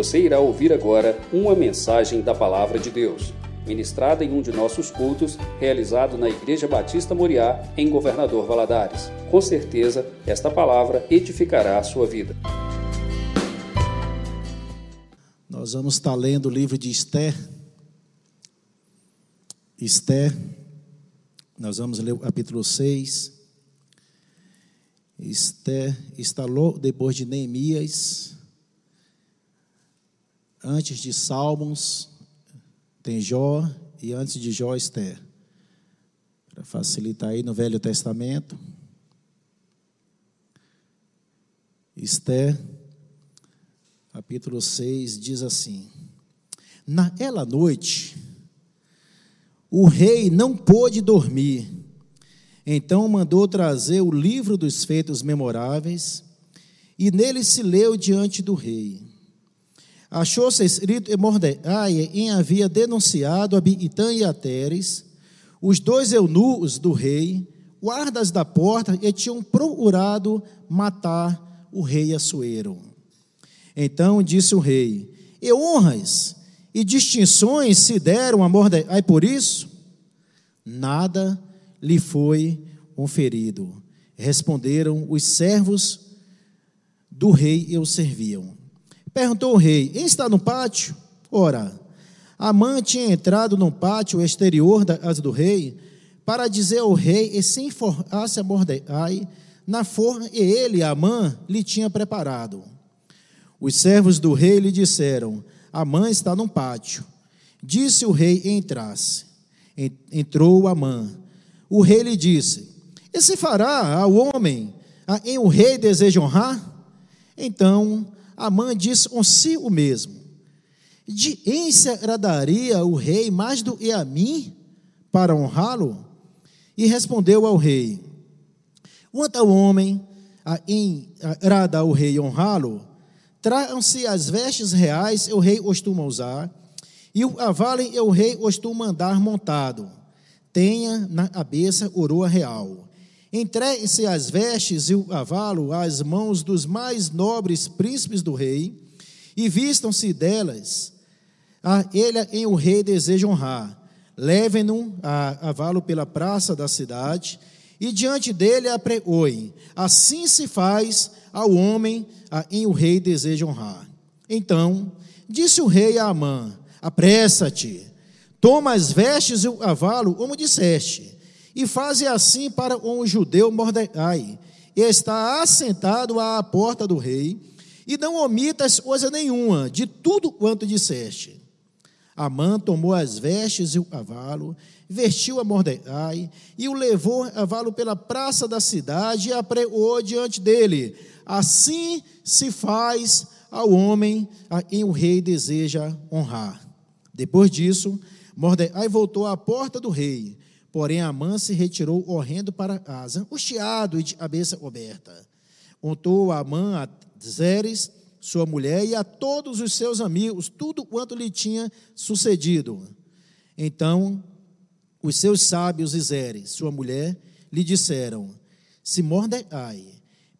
Você irá ouvir agora uma mensagem da Palavra de Deus, ministrada em um de nossos cultos, realizado na Igreja Batista Moriá, em Governador Valadares. Com certeza, esta palavra edificará a sua vida. Nós vamos estar lendo o livro de Esther. Esther, nós vamos ler o capítulo 6. Esther instalou depois de Neemias, antes de Salmos, tem Jó e antes de Jó, Esther. Para facilitar aí no Velho Testamento. Esther, capítulo 6, diz assim: Naquela noite, o rei não pôde dormir então mandou trazer o livro dos feitos memoráveis, e nele se leu diante do rei. Achou-se escrito em Mordecai em havia denunciado a Bitã e a Teres, os dois eunucos do rei, guardas da porta, e tinham procurado matar o rei Assuero. Então disse o rei: E honras e distinções se deram a Mordecai por isso? Nada lhe foi conferido. Responderam os servos do rei e o serviam. Perguntou o rei: Está no pátio? Ora, Amã tinha entrado no pátio exterior da casa do rei para dizer ao rei e se informasse a Mordecai na forma e ele, Amã, lhe tinha preparado. Os servos do rei lhe disseram: Amã está no pátio. Disse o rei entrasse. Entrou Amã o rei lhe disse: E se fará ao homem a em o rei deseja honrar? Então Amã disse consigo mesmo: De em se agradaria o rei mais do que a mim para honrá-lo? E respondeu ao rei: Quanto ao homem a em agrada o rei honrá-lo, tragam-se as vestes reais, o rei costuma usar, e o cavalo o rei costuma andar montado tenha na cabeça coroa real. Entregue-se as vestes e o cavalo às mãos dos mais nobres príncipes do rei, e vistam-se delas. A ele em o rei deseja honrar. Levem-no a cavalo pela praça da cidade, e diante dele apregoem. Assim se faz ao homem a em o rei deseja honrar. Então, disse o rei a Amã: Apressa-te Toma as vestes e o cavalo, como disseste, e faze assim para o judeu Mordecai, está assentado à porta do rei, e não omitas coisa nenhuma de tudo quanto disseste. Amã tomou as vestes e o cavalo, vestiu a Mordecai, e o levou a cavalo pela praça da cidade e apreou diante dele. Assim se faz ao homem a quem o rei deseja honrar. Depois disso, Mordecai voltou à porta do rei, porém Amã se retirou horrendo para casa, angustiado e de cabeça coberta. Contou Amã a Zeres, sua mulher, e a todos os seus amigos, tudo quanto lhe tinha sucedido. Então, os seus sábios e Zeres, sua mulher, lhe disseram: Se Mordecai,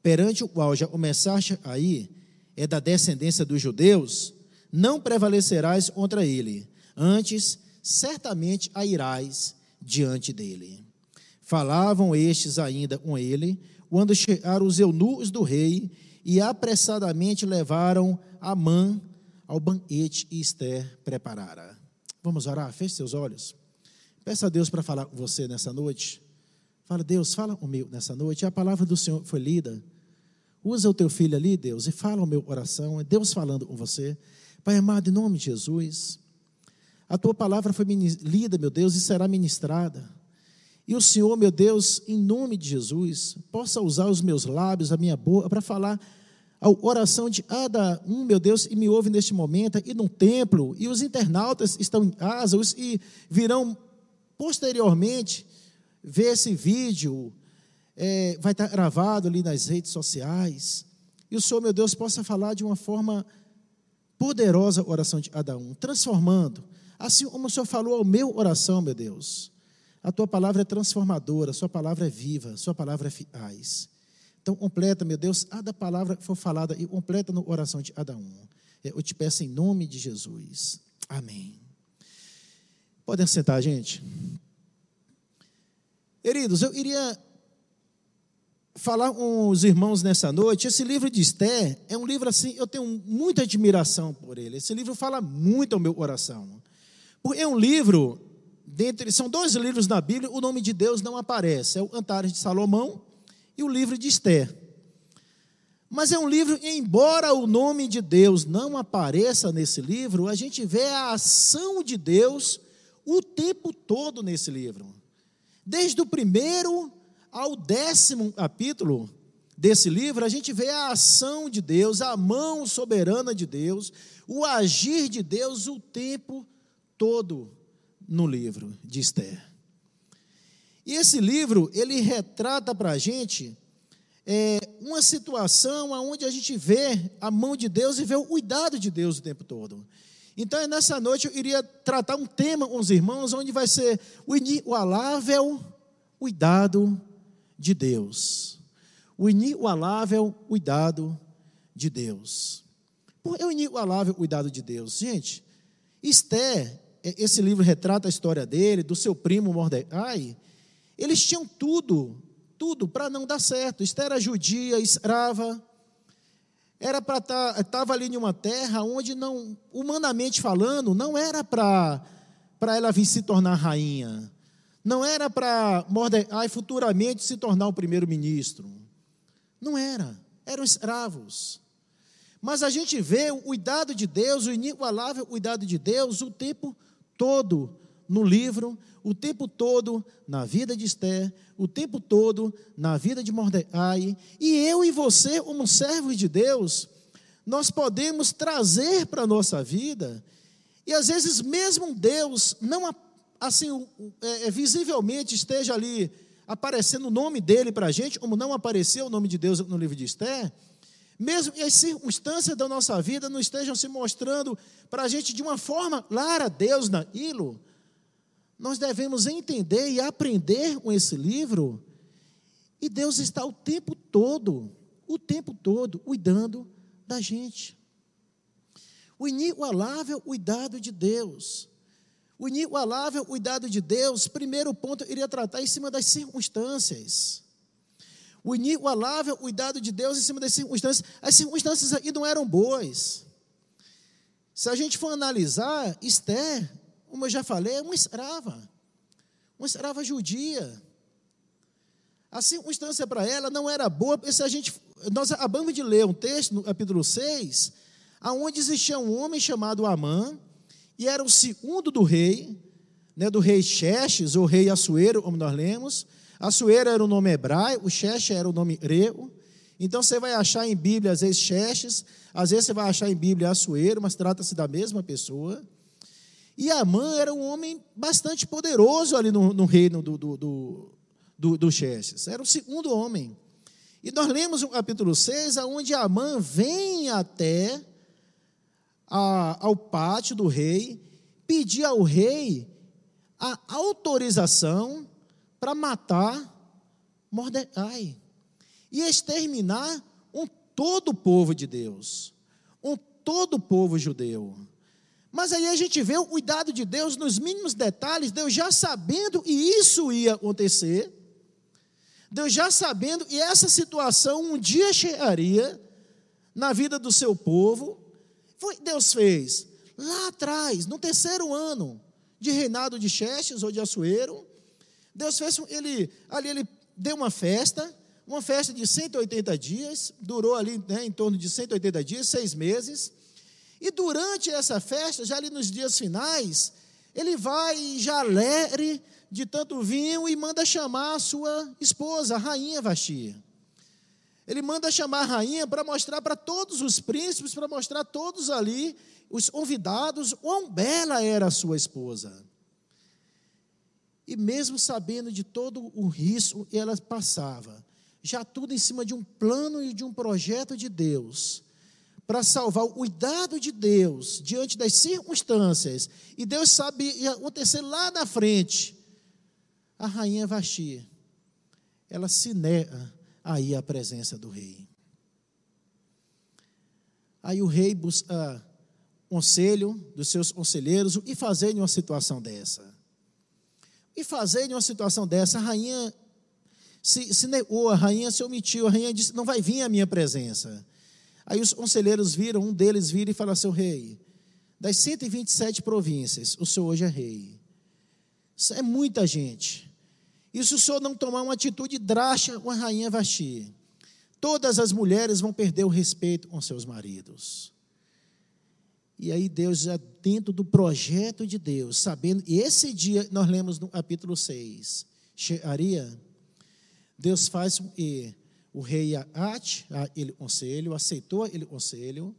perante o qual já começaste a ir, é da descendência dos judeus, não prevalecerás contra ele. Antes, certamente a irás diante dele. Falavam estes ainda com ele, quando chegaram os eunucos do rei e apressadamente levaram Amã ao banquete e Esther preparara. Vamos orar? Feche seus olhos. Peça a Deus para falar com você nessa noite. Fala, Deus, fala comigo nessa noite. A palavra do Senhor foi lida. Usa o teu filho ali, Deus, e fala o meu coração. É Deus falando com você. Pai amado, em nome de Jesus. A tua palavra foi lida, meu Deus, e será ministrada. E o Senhor, meu Deus, em nome de Jesus, possa usar os meus lábios, a minha boca, para falar a oração de cada um, meu Deus, e me ouve neste momento, e no templo, e os internautas estão em casa, e virão posteriormente ver esse vídeo, é, vai estar gravado ali nas redes sociais. E o Senhor, meu Deus, possa falar de uma forma poderosa a oração de cada um, transformando Assim como o Senhor falou ao meu oração, meu Deus. A tua palavra é transformadora, a sua palavra é viva, a sua palavra é eficaz. Então, completa, meu Deus, a da palavra que for falada e completa no oração de cada um. Eu te peço em nome de Jesus. Amém. Podem sentar, gente. Queridos, eu iria falar com os irmãos nessa noite. Esse livro de Esther é um livro assim, eu tenho muita admiração por ele. Esse livro fala muito ao meu coração. Porque é um livro, dentre, são dois livros na Bíblia, o nome de Deus não aparece. É o Antares de Salomão e o livro de Esther. Mas é um livro, embora o nome de Deus não apareça nesse livro, a gente vê a ação de Deus o tempo todo nesse livro. Desde o primeiro ao décimo capítulo desse livro, a gente vê a ação de Deus, a mão soberana de Deus, o agir de Deus o tempo todo no livro de Esther. E esse livro, ele retrata para a gente é, uma situação onde a gente vê a mão de Deus e vê o cuidado de Deus o tempo todo. Então, nessa noite, eu iria tratar um tema com os irmãos, onde vai ser o inigualável cuidado de Deus. O inigualável cuidado de Deus. Por que o inigualável cuidado de Deus? Gente, Esté, é, esse livro retrata a história dele, do seu primo Mordecai. Eles tinham tudo tudo para não dar certo. Esther era judia, escrava, era para estar, tá, estava ali em uma terra onde não, humanamente falando, não era para para ela vir se tornar rainha. Não era para Mordecai futuramente se tornar o primeiro-ministro. Não era. Eram escravos. Mas a gente vê o cuidado de Deus, o inigualável cuidado de Deus, o tempo todo no livro o tempo todo na vida de Esther, o tempo todo na vida de Mordecai, e eu e você, como servos de Deus, nós podemos trazer para a nossa vida, e às vezes mesmo Deus não assim é, é, visivelmente esteja ali aparecendo o nome dele para a gente, como não apareceu o nome de Deus no livro de Esther, mesmo que as circunstâncias da nossa vida não estejam se mostrando para a gente de uma forma clara Deus naquilo, nós devemos entender e aprender com esse livro. E Deus está o tempo todo, o tempo todo, cuidando da gente. O inigualável cuidado de Deus. O inigualável cuidado de Deus, primeiro ponto, eu iria tratar em cima das circunstâncias. O inigualável cuidado de Deus em cima das circunstâncias. As circunstâncias aqui não eram boas. Se a gente for analisar, Esther como eu já falei, é uma escrava, uma escrava judia. A circunstância para ela não era boa, se a gente, nós acabamos de ler um texto no capítulo 6, aonde existia um homem chamado Amã, e era o segundo do rei, né, do rei Xerxes, ou rei Assuero, como nós lemos. Assuero era o nome hebraico, o era o nome grego. Então você vai achar em Bíblia, às vezes, Xerxes, às vezes você vai achar em Bíblia Assuero, mas trata-se da mesma pessoa. E Amã era um homem bastante poderoso ali no, no reino do, do, do, do, do Xerxes. Era o segundo homem. E nós lemos o capítulo 6, onde Amã vem até a, ao pátio do rei, pedir ao rei a autorização para matar Mordecai e exterminar um todo o povo de Deus, um todo o povo judeu. Mas aí a gente vê o cuidado de Deus nos mínimos detalhes, Deus já sabendo que isso ia acontecer, Deus já sabendo que essa situação um dia chegaria na vida do seu povo. Foi Deus fez lá atrás, no terceiro ano de reinado de Xerxes ou de Assuero. Deus fez ele ali ele deu uma festa, uma festa de 180 dias, durou ali né, em torno de 180 dias, seis meses. E durante essa festa, já ali nos dias finais, ele vai já alegre de tanto vinho e manda chamar a sua esposa, a rainha Vasti. Ele manda chamar a rainha para mostrar para todos os príncipes, para mostrar todos ali, os convidados, quão bela era a sua esposa. E mesmo sabendo de todo o risco que ela passava, já tudo em cima de um plano e de um projeto de Deus, para salvar o cuidado de Deus diante das circunstâncias, e Deus sabe ia acontecer lá na frente, a rainha Vasti, ela se nega aí à presença do rei. Aí o rei busca conselho dos seus conselheiros e fazer em uma situação dessa. E fazer em uma situação dessa, a rainha se, se negou, a rainha se omitiu, a rainha disse: Não vai vir a minha presença. Aí os conselheiros viram, um deles vira e fala: Seu rei, das 127 províncias, o senhor hoje é rei. Isso é muita gente. E se o senhor não tomar uma atitude drástica com a rainha Vasti, todas as mulheres vão perder o respeito com seus maridos. E aí Deus já dentro do projeto de Deus, sabendo, e esse dia nós lemos no capítulo 6, Shearia, Deus faz que o rei Ate, ele conselho, aceitou ele conselho,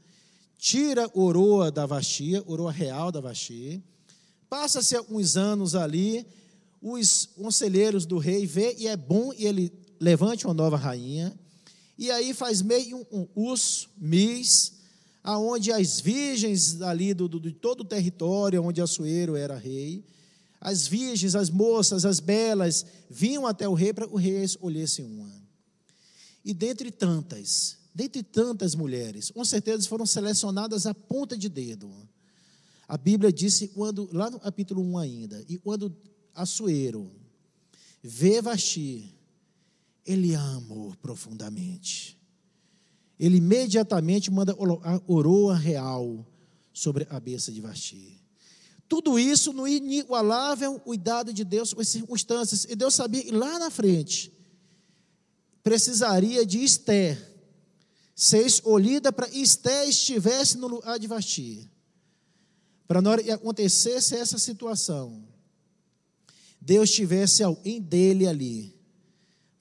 tira Oroa da Vashtia, Oroa real da Vashtia, passa-se alguns anos ali, os conselheiros do rei vê e é bom e ele levante uma nova rainha, e aí faz meio um, um mis, aonde as virgens ali do, do, de todo o território onde Assuero era rei, as virgens, as moças, as belas, vinham até o rei para o rei escolhesse uma. E dentre tantas, dentre tantas mulheres, com certeza foram selecionadas a ponta de dedo. A Bíblia disse, quando, lá no capítulo 1 ainda, e quando Assuero vê Vasti, ele amou profundamente. Ele imediatamente manda a coroa real sobre a cabeça de Vasti. Tudo isso no inigualável cuidado de Deus com as circunstâncias. E Deus sabia que lá na frente precisaria de Esther ser escolhida para Esther estivesse no lugar de Vasti. Para na hora que acontecesse essa situação, Deus tivesse alguém dele ali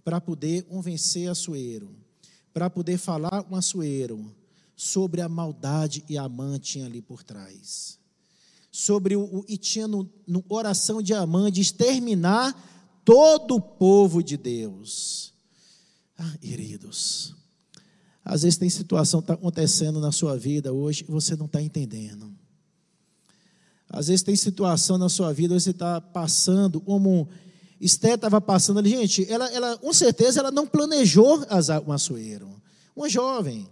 para poder convencer Assuero, para poder falar com Assuero sobre a maldade e a Amã tinha ali por trás sobre o, e tinha no, no oração de Amã de exterminar todo o povo de Deus. Ah, queridos, às vezes tem situação que está acontecendo na sua vida hoje e você não está entendendo. Às vezes tem situação na sua vida, você está passando, como Esté estava passando ali, gente, ela, ela, com certeza ela não planejou um açoeiro. Uma jovem,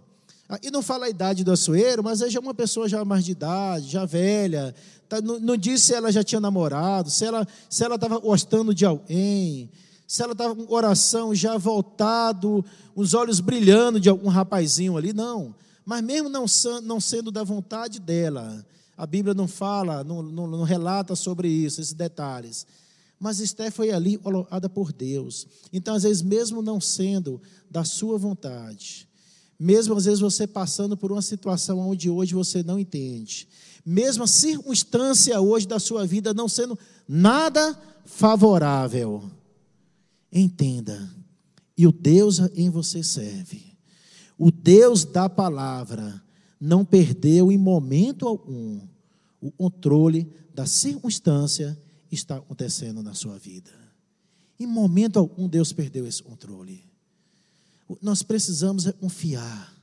e não fala a idade do açoeiro, mas é já uma pessoa já mais de idade, já velha. Tá, não, não diz se ela já tinha namorado, se ela se ela estava gostando de alguém, se ela estava com o coração já voltado, os olhos brilhando de algum rapazinho ali, não. Mas mesmo não, não sendo da vontade dela, a Bíblia não fala, não, não, não relata sobre isso, esses detalhes. Mas Esté foi ali colocada por Deus. Então, às vezes, mesmo não sendo da sua vontade, mesmo às vezes você passando por uma situação onde hoje você não entende, mesmo a circunstância hoje da sua vida não sendo nada favorável, entenda, e o Deus em você serve, o Deus da palavra, não perdeu em momento algum o controle da circunstância está acontecendo na sua vida. Em momento algum Deus perdeu esse controle. Nós precisamos é confiar.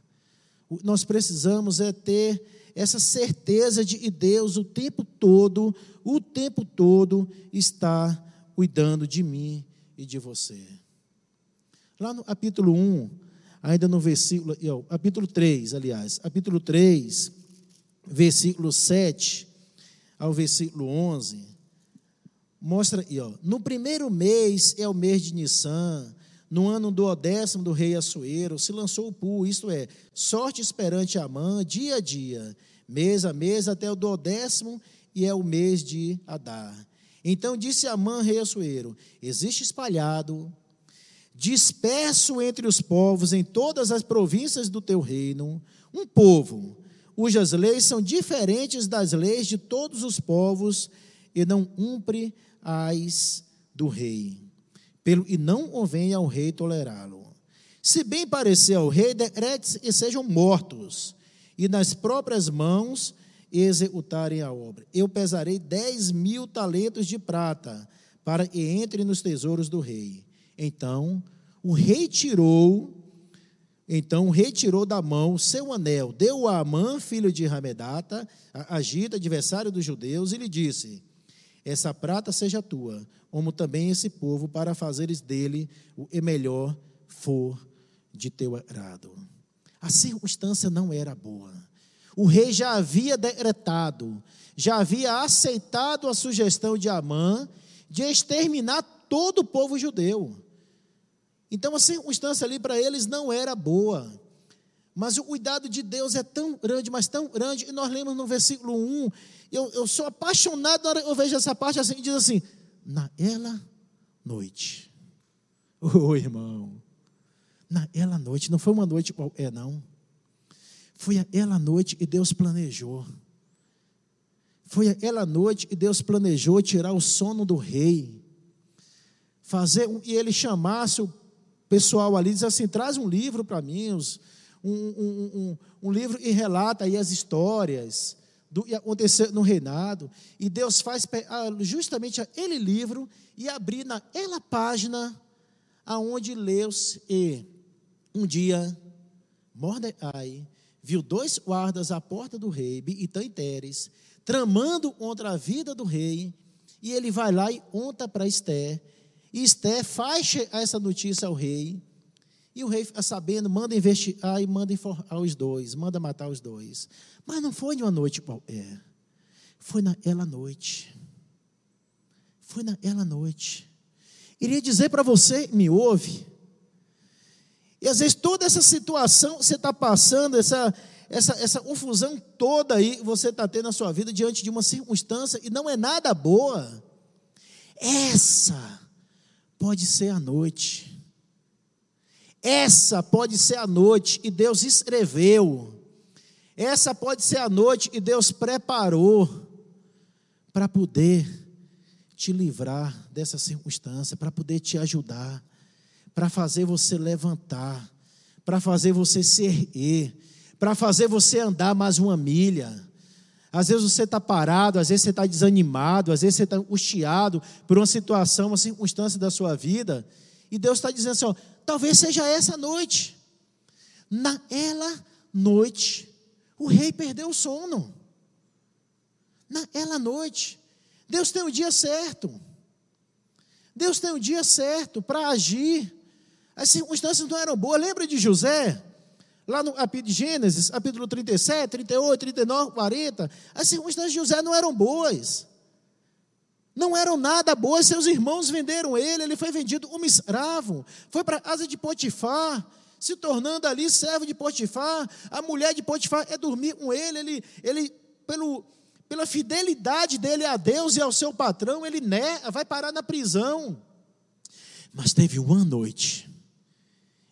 Nós precisamos é ter essa certeza de que Deus o tempo todo, o tempo todo está cuidando de mim e de você. Lá no capítulo 1, ainda no versículo, capítulo 3, aliás, capítulo 3, versículo 7 ao versículo 11, mostra aí, ó, no primeiro mês é o mês de Nissan, no ano do décimo do rei Assuero, se lançou o pu, isto é, sorte esperante Amã, dia a dia, mês a mês, até o do décimo, e é o mês de Adar. Então disse Amã, rei Assuero, existe espalhado, disperso entre os povos, em todas as províncias do teu reino, um povo, cujas leis são diferentes das leis de todos os povos, e não cumpre as do rei pelo e não convém ao rei tolerá-lo. Se bem parecer ao rei, decrete e sejam mortos, e nas próprias mãos executarem a obra. Eu pesarei dez mil talentos de prata, para que entre nos tesouros do rei. Então, o rei tirou, então retirou da mão seu anel, deu a Amã, filho de Ramedata, Agita, adversário dos judeus, e lhe disse: Essa prata seja tua, como também esse povo, para fazeres dele o melhor for de teu agrado. A circunstância não era boa. O rei já havia decretado, já havia aceitado a sugestão de Amã de exterminar todo o povo judeu. Então a circunstância ali para eles não era boa. Mas o cuidado de Deus é tão grande, mas tão grande. E nós lemos no versículo 1. Eu, eu sou apaixonado na hora eu vejo essa parte assim, diz assim: naquela noite. Ô oh, irmão, naquela noite, não foi uma noite qualquer, não. Foi aquela noite e Deus planejou. Foi aquela noite e Deus planejou tirar o sono do rei. Fazer, e ele chamasse o pessoal ali, diz assim: traz um livro para mim, um, um, um, um livro e relata aí as histórias do aconteceu no reinado. E Deus faz justamente aquele livro e abrir naquela página aonde leu-se e um dia Mordecai viu dois guardas à porta do rei, e Teres, tramando contra a vida do rei, e ele vai lá e conta para Esté, e Esté faz essa notícia ao rei, e o rei sabendo, manda investigar e manda informar os dois, manda matar os dois. Mas não foi em uma noite qualquer. Foi naquela noite. Foi naquela noite. Iria dizer para você, me ouve. E às vezes toda essa situação que você está passando, essa, essa, essa confusão toda aí você está tendo na sua vida diante de uma circunstância e não é nada boa. Essa pode ser a noite essa pode ser a noite e Deus escreveu. Essa pode ser a noite e Deus preparou para poder te livrar dessa circunstância, para poder te ajudar, para fazer você levantar, para fazer você se erguer, para fazer você andar mais uma milha. Às vezes você está parado, às vezes você está desanimado, às vezes você está angustiado por uma situação, uma circunstância da sua vida, e Deus está dizendo assim: ó, Talvez seja essa noite. Naquela noite, o rei perdeu o sono. Naquela noite, Deus tem o dia certo. Deus tem o dia certo para agir. As circunstâncias não eram boas. Lembra de José? Lá no de Gênesis, capítulo 37, 38, 39, 40. As circunstâncias de José não eram boas não eram nada boas, seus irmãos venderam ele, ele foi vendido como escravo, foi para a casa de Potifar, se tornando ali servo de Potifar, a mulher de Potifar é dormir com ele, ele, ele pelo, pela fidelidade dele a Deus e ao seu patrão, ele né, vai parar na prisão. Mas teve uma noite,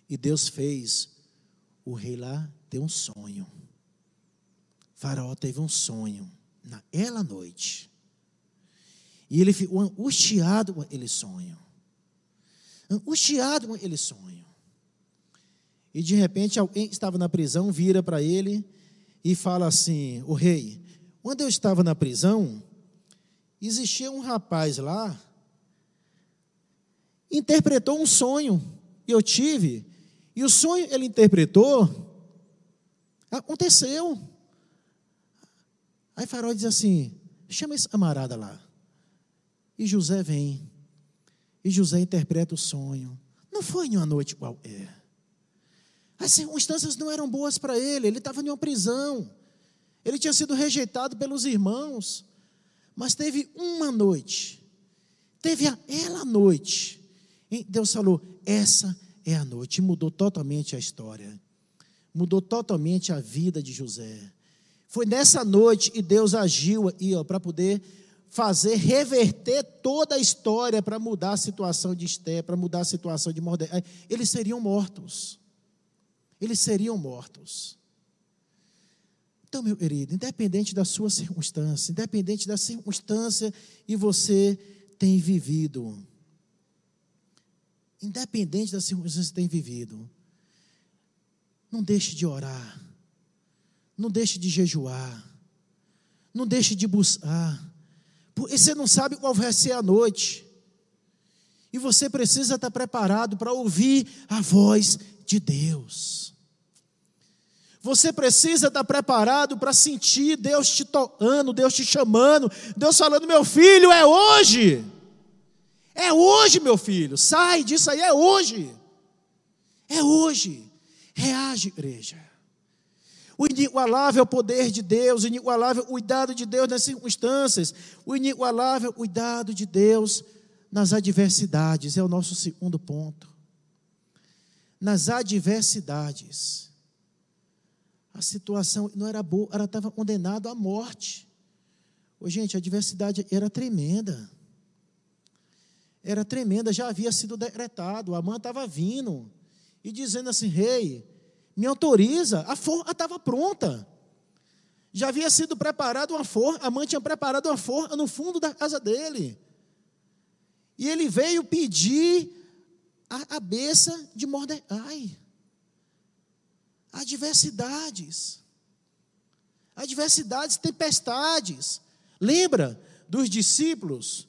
e Deus fez o rei lá ter um sonho. faraó teve um sonho naquela noite. E ele ficou angustiado com aquele sonho. Angustiado com aquele sonho. E de repente alguém que estava na prisão vira para ele e fala assim: O rei, quando eu estava na prisão, existia um rapaz lá, interpretou um sonho que eu tive, e o sonho ele interpretou, aconteceu. Aí Farol diz assim: chama esse camarada lá. E José vem. E José interpreta o sonho. Não foi em uma noite qualquer. As circunstâncias não eram boas para ele. Ele estava em uma prisão. Ele tinha sido rejeitado pelos irmãos. Mas teve uma noite. Teve aquela noite. E Deus falou: essa é a noite. E mudou totalmente a história. Mudou totalmente a vida de José. Foi nessa noite que Deus agiu para poder fazer reverter toda a história para mudar a situação de Esté, para mudar a situação de Mordecai, eles seriam mortos. Eles seriam mortos. Então, meu querido, independente da sua circunstância, independente da circunstância que você tem vivido, independente da circunstância que tem vivido, não deixe de orar, não deixe de jejuar, não deixe de buscar, porque você não sabe qual vai ser a noite. E você precisa estar preparado para ouvir a voz de Deus. Você precisa estar preparado para sentir Deus te tocando, Deus te chamando, Deus falando: meu filho, é hoje. É hoje, meu filho. Sai disso aí, é hoje. É hoje. Reage, igreja. O inigualável poder de Deus, o inigualável cuidado de Deus nas circunstâncias, o inigualável cuidado de Deus nas adversidades, é o nosso segundo ponto. Nas adversidades, a situação não era boa, ela estava condenada à morte. Ô, gente, a adversidade era tremenda. Era tremenda, já havia sido decretado, a mãe estava vindo e dizendo assim: Rei, me autoriza, a forra estava pronta. Já havia sido preparada uma forra, a mãe tinha preparado uma forra no fundo da casa dele. E ele veio pedir a cabeça de Mordecai. Adversidades. Adversidades, tempestades. Lembra dos discípulos,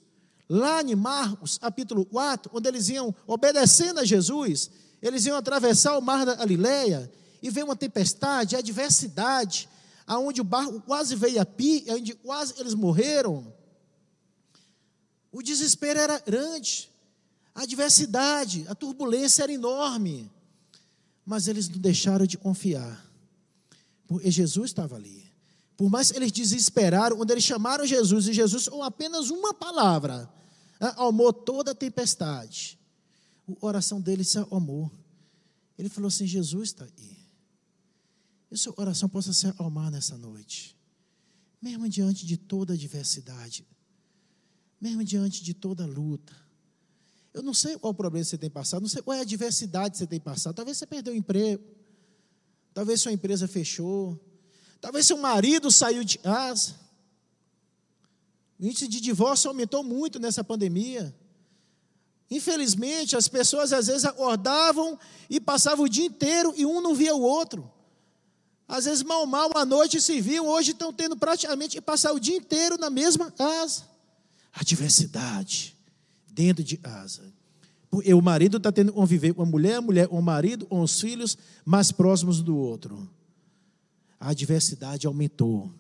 lá em Marcos, capítulo 4, onde eles iam obedecendo a Jesus, eles iam atravessar o mar da Galileia e veio uma tempestade, adversidade, aonde o barco quase veio a pique, onde quase eles morreram. O desespero era grande, a adversidade, a turbulência era enorme, mas eles não deixaram de confiar, porque Jesus estava ali. Por mais que eles desesperaram, quando eles chamaram Jesus, e Jesus, com apenas uma palavra, amou toda a tempestade. A oração dele se amou. Ele falou assim: Jesus está aí. E sua oração possa se acalmar nessa noite, mesmo diante de toda adversidade, mesmo diante de toda luta. Eu não sei qual problema você tem passado, não sei qual é a adversidade que você tem passado. Talvez você perdeu o emprego, talvez sua empresa fechou, talvez seu marido saiu de casa. O índice de divórcio aumentou muito nessa pandemia. Infelizmente, as pessoas às vezes acordavam e passavam o dia inteiro e um não via o outro. Às vezes, mal, mal, à noite se viam, hoje estão tendo praticamente passar o dia inteiro na mesma casa. A diversidade dentro de casa. E o marido está tendo que conviver com a mulher, a mulher com o marido, com os filhos mais próximos do outro. A diversidade aumentou,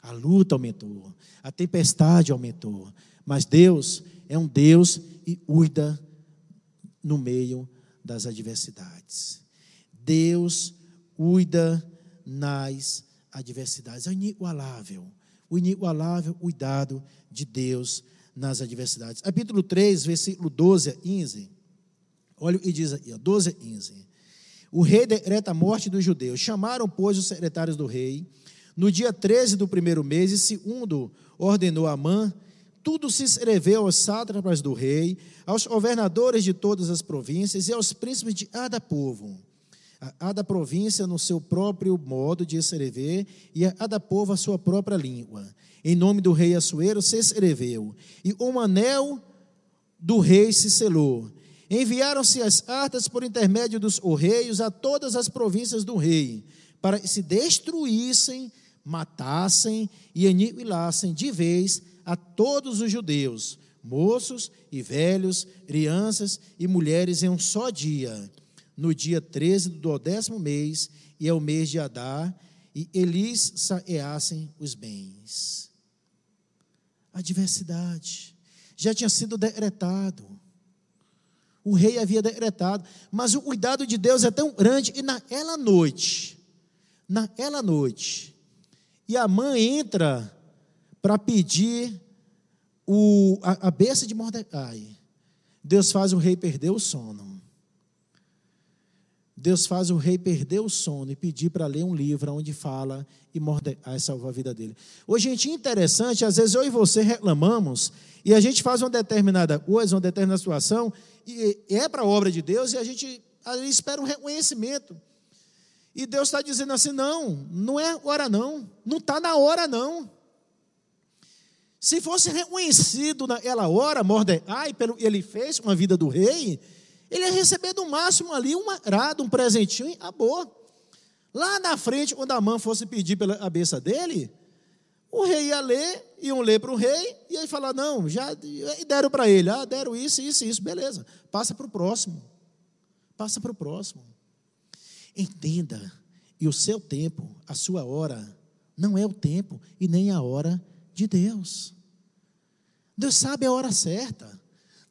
a luta aumentou, a tempestade aumentou. Mas Deus é um Deus e cuida no meio das adversidades. Deus cuida nas adversidades. É inigualável. O inigualável cuidado de Deus nas adversidades. Capítulo 3, versículo 12 a 15. Olha o que diz aqui, 12 a 15. O rei decreta a morte dos judeus. Chamaram, pois, os secretários do rei. No dia 13 do primeiro mês, e segundo ordenou Amã, tudo se escreveu aos sátrapas do rei, aos governadores de todas as províncias e aos príncipes de cada povo. A cada província no seu próprio modo de escrever e a cada povo a sua própria língua. Em nome do rei Assuero se escreveu, e o anel do rei se selou. Enviaram-se as cartas por intermédio dos reis a todas as províncias do rei, para que se destruíssem, matassem e aniquilassem de vez a todos os judeus, moços e velhos, crianças e mulheres em um só dia, no dia 13 do décimo mês, e é o mês de Adar, e eles saeassem os bens. A diversidade já tinha sido decretado. O rei havia decretado, mas o cuidado de Deus é tão grande, e naquela noite, naquela noite, e a mãe entra para pedir o, a, a besta de Mordecai. Deus faz o rei perder o sono. Deus faz o rei perder o sono e pedir para ler um livro onde fala e Mordecai salvou a vida dele. Hoje, gente, interessante, às vezes eu e você reclamamos e a gente faz uma determinada coisa, uma determinada situação, e é para a obra de Deus e a gente espera um reconhecimento. E Deus está dizendo assim: não, não é hora não, não está na hora não. Se fosse reconhecido naquela hora, Mordecai, pelo que ele fez com a vida do rei, ele ia receber no máximo ali um agrado, um presentinho, a boa. Lá na frente, quando a mãe fosse pedir pela cabeça dele, o rei ia ler, iam ler para o rei, e aí falar, não, já e deram para ele, ah, deram isso, isso, isso, beleza. Passa para o próximo. Passa para o próximo. Entenda, e o seu tempo, a sua hora, não é o tempo e nem a hora de Deus. Deus sabe a hora certa.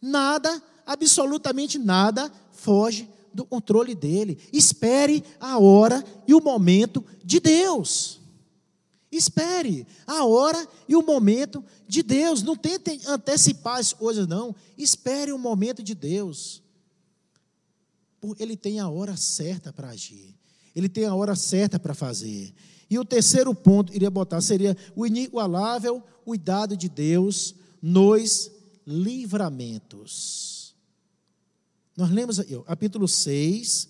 Nada, absolutamente nada, foge do controle dele. Espere a hora e o momento de Deus. Espere a hora e o momento de Deus. Não tente antecipar as coisas, não. Espere o momento de Deus. Ele tem a hora certa para agir. Ele tem a hora certa para fazer. E o terceiro ponto, iria botar, seria o inigualável cuidado de Deus nos livramentos. Nós lemos aí, capítulo 6,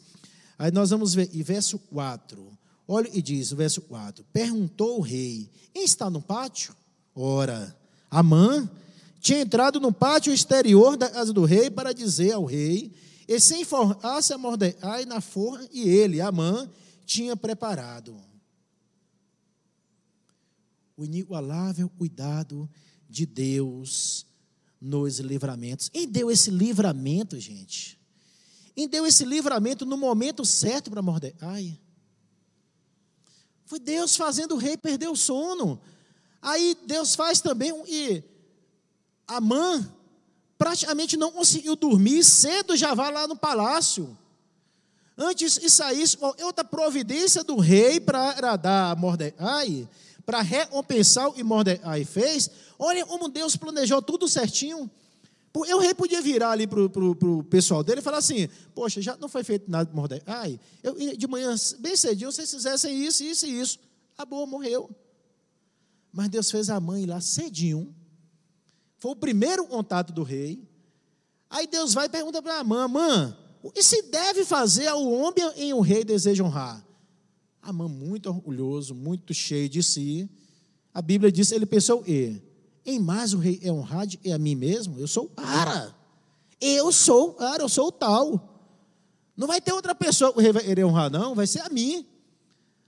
aí nós vamos ver, e verso 4. Olha e diz, o verso 4: Perguntou o rei: Quem está no pátio? Ora, Amã tinha entrado no pátio exterior da casa do rei para dizer ao rei: E se informasse a Mordecai na forra, e ele, Amã, tinha preparado. O inigualável cuidado de Deus nos livramentos. E deu esse livramento, gente. E deu esse livramento no momento certo para Mordecai. Foi Deus fazendo o rei perder o sono. Aí Deus faz também, e Amã praticamente não conseguiu dormir, cedo já vai lá no palácio. Antes de sair, outra providência do rei para a Mordecai, para recompensar o que Mordecai fez, olha como Deus planejou tudo certinho. O rei podia virar ali para o pessoal dele e falar assim: Poxa, já não foi feito nada de Mordecai. Eu, de manhã, bem cedinho, vocês fizessem isso, isso e isso. Acabou, morreu. Mas Deus fez a mãe lá cedinho. Foi o primeiro contato do rei. Aí Deus vai e pergunta para a mãe: Mãe, o que se deve fazer ao homem em um rei deseja honrar? A mãe, muito orgulhoso, muito cheio de si. A Bíblia diz: ele pensou, e em mais o rei é honrado é a mim mesmo? Eu sou Ara. Eu sou Ara, eu sou o tal. Não vai ter outra pessoa que o rei vai honrar, não, vai ser a mim.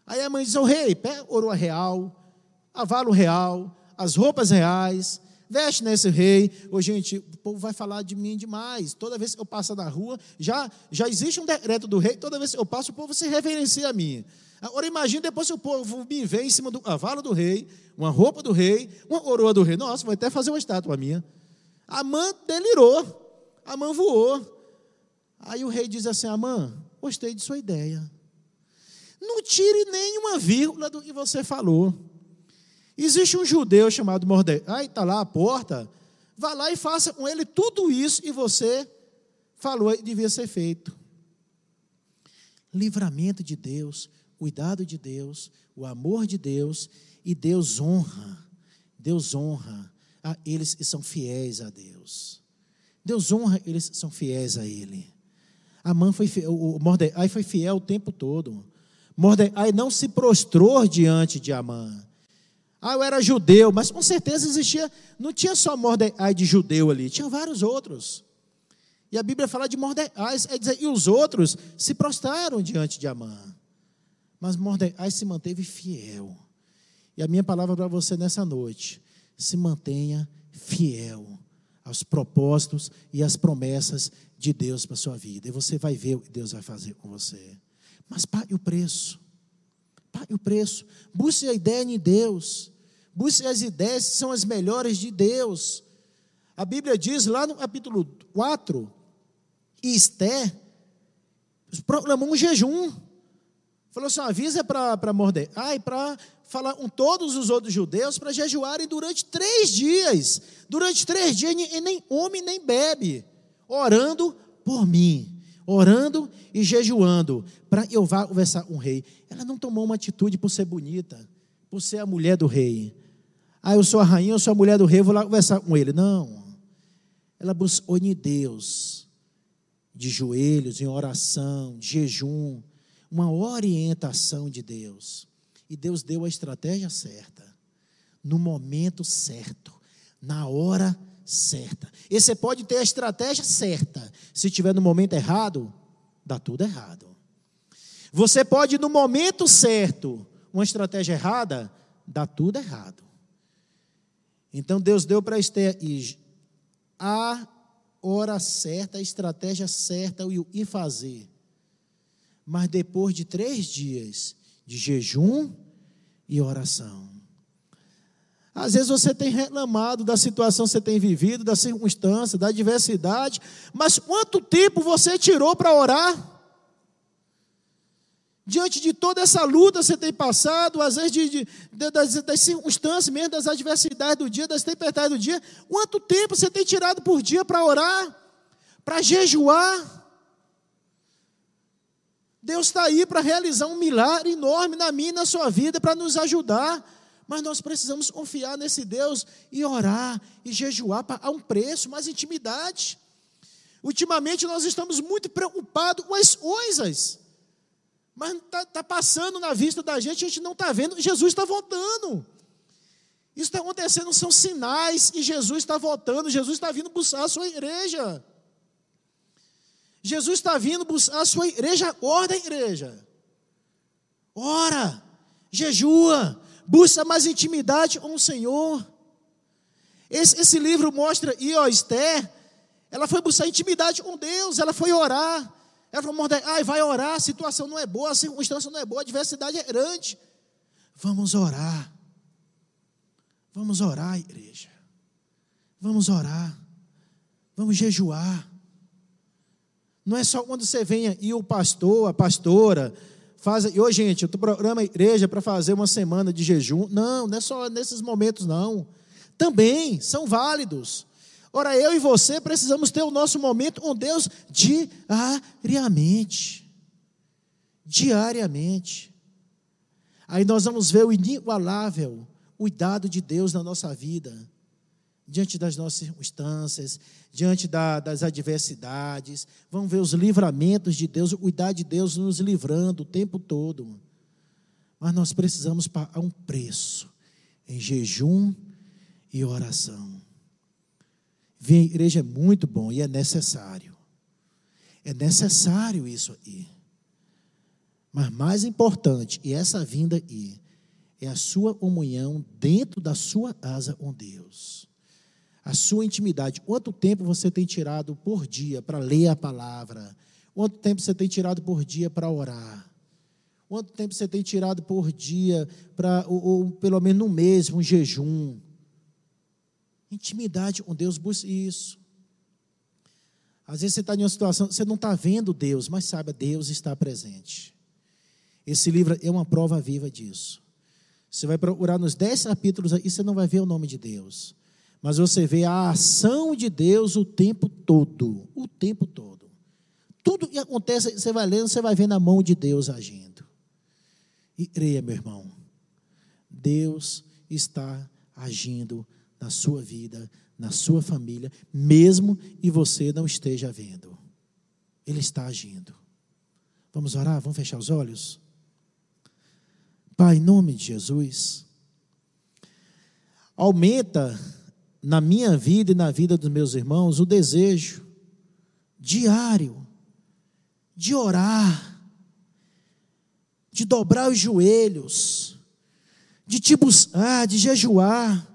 Aí a mãe diz: O rei, pega ouro real, avalo real, as roupas reais, veste nesse rei. Ô, gente, o povo vai falar de mim demais. Toda vez que eu passo na rua, já, já existe um decreto do rei, toda vez que eu passo, o povo se reverencia a mim. Agora imagine depois se o povo me vê em cima do cavalo do rei, uma roupa do rei, uma coroa do rei. Nossa, vai até fazer uma estátua minha. A mãe delirou, a mãe voou. Aí o rei diz assim: Amã, gostei de sua ideia. Não tire nenhuma vírgula do que você falou. Existe um judeu chamado Mordecai, está lá à porta. Vá lá e faça com ele tudo isso e você falou que devia ser feito. Livramento de Deus cuidado de Deus, o amor de Deus, e Deus honra, Deus honra a eles que são fiéis a Deus. Deus honra eles que são fiéis a Ele. Amã foi fiel, o Mordecai foi fiel o tempo todo. Mordecai não se prostrou diante de Amã. Ah, eu era judeu, mas com certeza existia, não tinha só Mordecai de judeu ali, tinha vários outros. E a Bíblia fala de Mordecai, é dizer, e os outros se prostraram diante de Amã. Mas Mordecai se manteve fiel. E a minha palavra para você nessa noite: se mantenha fiel aos propósitos e às promessas de Deus para a sua vida. E você vai ver o que Deus vai fazer com você. Mas pague o preço. Pague o preço. Busque a ideia em Deus. Busque as ideias que são as melhores de Deus. A Bíblia diz lá no capítulo 4, que Esther proclamou um jejum. Falou assim: avisa para Mordecai para falar com todos os outros judeus para jejuarem durante três dias. Durante três dias, e nem come nem bebe, orando por mim. Orando e jejuando, para eu vá conversar com o rei. Ela não tomou uma atitude por ser bonita, por ser a mulher do rei. Ah, eu sou a rainha, eu sou a mulher do rei, vou lá conversar com ele. Não. Ela buscou em Deus, de joelhos, em oração, de jejum, uma orientação de Deus. E Deus deu a estratégia certa, no momento certo, na hora certa. E você pode ter a estratégia certa, se tiver no momento errado, dá tudo errado. Você pode, no momento certo, uma estratégia errada, dá tudo errado. Então Deus deu para Esther a hora certa, a estratégia certa e o fazer mas depois de três dias de jejum e oração. Às vezes você tem reclamado da situação que você tem vivido, da circunstância, da adversidade, mas quanto tempo você tirou para orar? diante de toda essa luta que você tem passado, às vezes de, de, de, das, das, circunstâncias, mesmo das adversidades do dia, das tempestades do dia, quanto tempo você tem tirado por dia para orar, para jejuar? Deus está aí para realizar um milagre enorme na minha e na sua vida, para nos ajudar. Mas nós precisamos confiar nesse Deus e orar e jejuar a um preço, mais intimidade. Ultimamente nós estamos muito preocupados com as coisas. Mas está tá passando na vista da gente, a gente não está vendo, Jesus está voltando. Isso está acontecendo, são sinais que Jesus está voltando, Jesus está vindo buscar a sua igreja. Jesus está vindo buscar a sua igreja, ora igreja. Ora, jejua, busca mais intimidade com o Senhor. Esse, esse livro mostra, e ó, Esther, ela foi buscar intimidade com Deus, ela foi orar. Ela falou, Mordecai, vai orar, a situação não é boa, a circunstância não é boa, a adversidade é grande. Vamos orar. Vamos orar, igreja. Vamos orar. Vamos jejuar. Não é só quando você venha e o pastor, a pastora, faz. E hoje, gente, eu programa a igreja para fazer uma semana de jejum. Não, não é só nesses momentos, não. Também são válidos. Ora, eu e você precisamos ter o nosso momento com Deus diariamente. Diariamente. Aí nós vamos ver o inigualável cuidado de Deus na nossa vida, diante das nossas circunstâncias, diante da, das adversidades. Vamos ver os livramentos de Deus, o cuidado de Deus nos livrando o tempo todo. Mas nós precisamos pagar um preço em jejum e oração. Vir à igreja é muito bom e é necessário. É necessário isso aí. Mas mais importante, e essa vinda aí, é a sua comunhão dentro da sua casa com Deus. A sua intimidade. Quanto tempo você tem tirado por dia para ler a palavra? Quanto tempo você tem tirado por dia para orar? Quanto tempo você tem tirado por dia para, ou, ou pelo menos no mês, um jejum? Intimidade com Deus, busque isso. Às vezes você está em uma situação, você não está vendo Deus, mas sabe, Deus está presente. Esse livro é uma prova viva disso. Você vai procurar nos dez capítulos e você não vai ver o nome de Deus. Mas você vê a ação de Deus o tempo todo. O tempo todo. Tudo que acontece, você vai lendo, você vai vendo a mão de Deus agindo. E creia, meu irmão, Deus está agindo na sua vida, na sua família, mesmo e você não esteja vendo. Ele está agindo. Vamos orar? Vamos fechar os olhos? Pai, em nome de Jesus, aumenta na minha vida e na vida dos meus irmãos o desejo diário de orar, de dobrar os joelhos, de te buscar, de jejuar,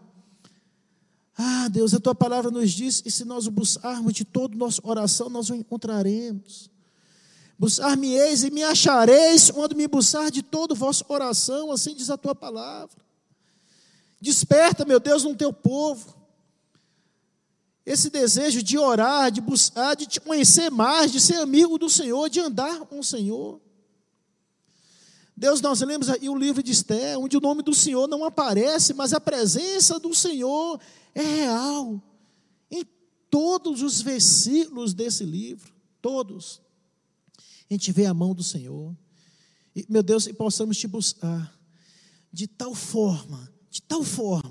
ah, Deus, a tua palavra nos diz, e se nós o buscarmos de todo nosso oração, nós o encontraremos. Buscar-me-eis e me achareis quando me buscar de todo o vosso oração, assim diz a tua palavra. Desperta, meu Deus, no teu povo. Esse desejo de orar, de buscar, de te conhecer mais, de ser amigo do Senhor, de andar com o Senhor. Deus, nós lemos aí o livro de Esther, onde o nome do Senhor não aparece, mas a presença do Senhor é real. Em todos os versículos desse livro, todos, a gente vê a mão do Senhor. E, meu Deus, e possamos te buscar de tal forma, de tal forma,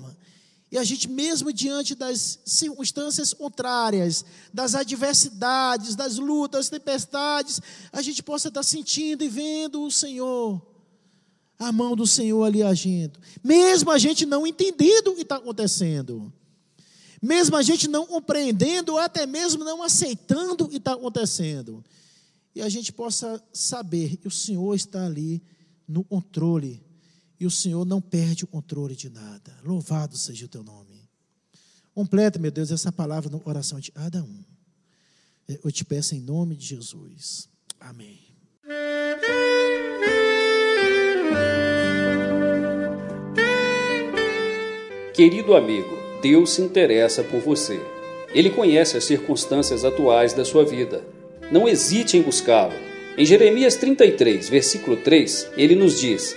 e a gente, mesmo diante das circunstâncias contrárias, das adversidades, das lutas, tempestades, a gente possa estar sentindo e vendo o Senhor a mão do Senhor ali agindo. Mesmo a gente não entendendo o que está acontecendo. Mesmo a gente não compreendendo, ou até mesmo não aceitando o que está acontecendo. E a gente possa saber que o Senhor está ali no controle. E o Senhor não perde o controle de nada. Louvado seja o teu nome. Completa, meu Deus, essa palavra no coração de cada um. Eu te peço em nome de Jesus. Amém. Querido amigo, Deus se interessa por você. Ele conhece as circunstâncias atuais da sua vida. Não hesite em buscá-lo. Em Jeremias 33, versículo 3, ele nos diz: